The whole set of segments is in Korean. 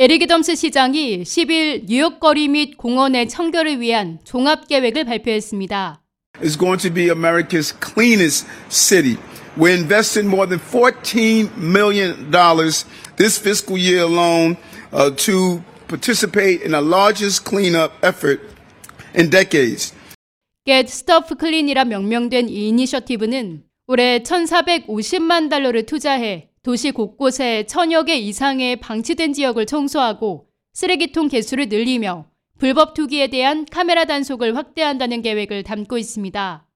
에릭 덤스 시장이 10일 뉴욕 거리 및 공원의 청결을 위한 종합 계획을 발표했습니다. It's going to be America's cleanest city. We're investing more than $14 million this fiscal year alone uh, to participate in the largest cleanup effort in decades. Get Stuff Clean이라 명명된 이 이니셔티브는 올해 1,450만 달러를 투자해 도시 곳곳에 천여 개 이상의 방치된 지역을 청소하고 쓰레기통 개수를 늘리며 불법 투기에 대한 카메라 단속을 확대한다는 계획을 담고 있습니다.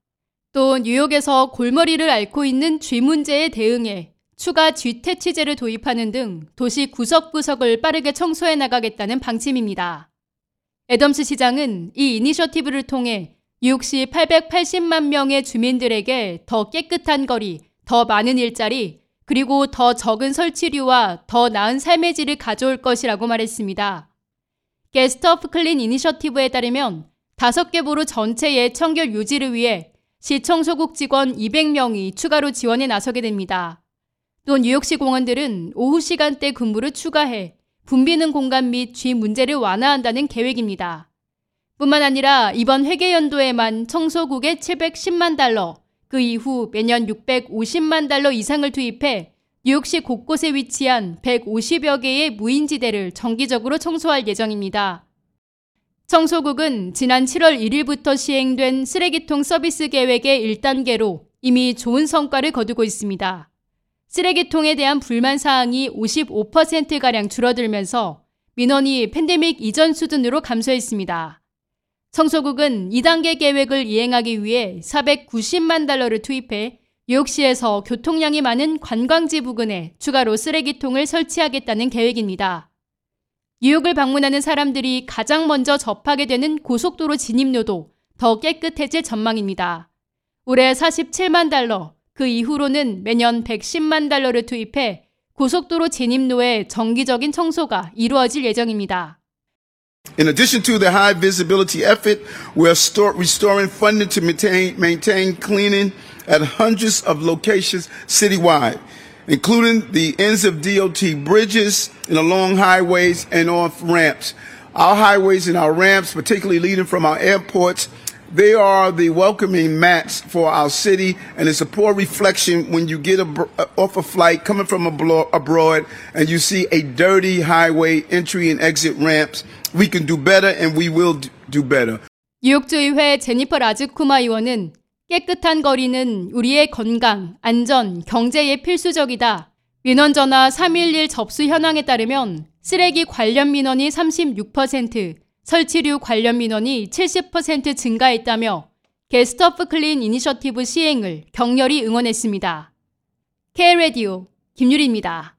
또 뉴욕에서 골머리를 앓고 있는 쥐 문제에 대응해 추가 쥐 퇴치제를 도입하는 등 도시 구석구석을 빠르게 청소해 나가겠다는 방침입니다. 애덤스 시장은 이 이니셔티브를 통해 뉴욕시 880만 명의 주민들에게 더 깨끗한 거리, 더 많은 일자리, 그리고 더 적은 설치료와 더 나은 삶의 질을 가져올 것이라고 말했습니다. Get Stuff Clean initiative에 따르면 5개 borough 전체의 청결 유지를 위해 시 청소국 직원 200명이 추가로 지원에 나서게 됩니다. 또 뉴욕시 공원들은 오후 시간대 근무를 추가해 붐비는 공간 및 쥐 문제를 완화한다는 계획입니다. 뿐만 아니라 이번 회계 연도에만 청소국에 710만 달러, 그 이후 매년 650만 달러 이상을 투입해 뉴욕시 곳곳에 위치한 150여 개의 무인지대를 정기적으로 청소할 예정입니다. 청소국은 지난 7월 1일부터 시행된 쓰레기통 서비스 계획의 1단계로 이미 좋은 성과를 거두고 있습니다. 쓰레기통에 대한 불만 사항이 55%가량 줄어들면서 민원이 팬데믹 이전 수준으로 감소했습니다. 청소국은 2단계 계획을 이행하기 위해 490만 달러를 투입해 뉴욕시에서 교통량이 많은 관광지 부근에 추가로 쓰레기통을 설치하겠다는 계획입니다. 뉴욕을 방문하는 사람들이 가장 먼저 접하게 되는 고속도로 진입로도 더 깨끗해질 전망입니다. 올해 47만 달러, 그 이후로는 매년 110만 달러를 투입해 고속도로 진입로의 정기적인 청소가 이루어질 예정입니다. In addition to the high visibility effort, we're restoring funding to maintain, maintain cleaning at hundreds of locations citywide, including the ends of DOT bridges and along highways and off ramps. Our highways and our ramps, particularly leading from our airports, they are the welcoming mats for our city, and it's a poor reflection when you get a, off a flight coming from abroad and you see a dirty highway entry and exit ramps. We can do better, and we will do better. 뉴욕주의회 제니퍼 라즈쿠마 의원은 깨끗한 거리는 우리의 건강, 안전, 경제에 필수적이다. 민원 전화 311 접수 현황에 따르면 쓰레기 관련 민원이 36%, 설치류 관련 민원이 70% 증가했다며 Get Stuff Clean initiative 시행을 격렬히 응원했습니다. K-Radio 김유리입니다.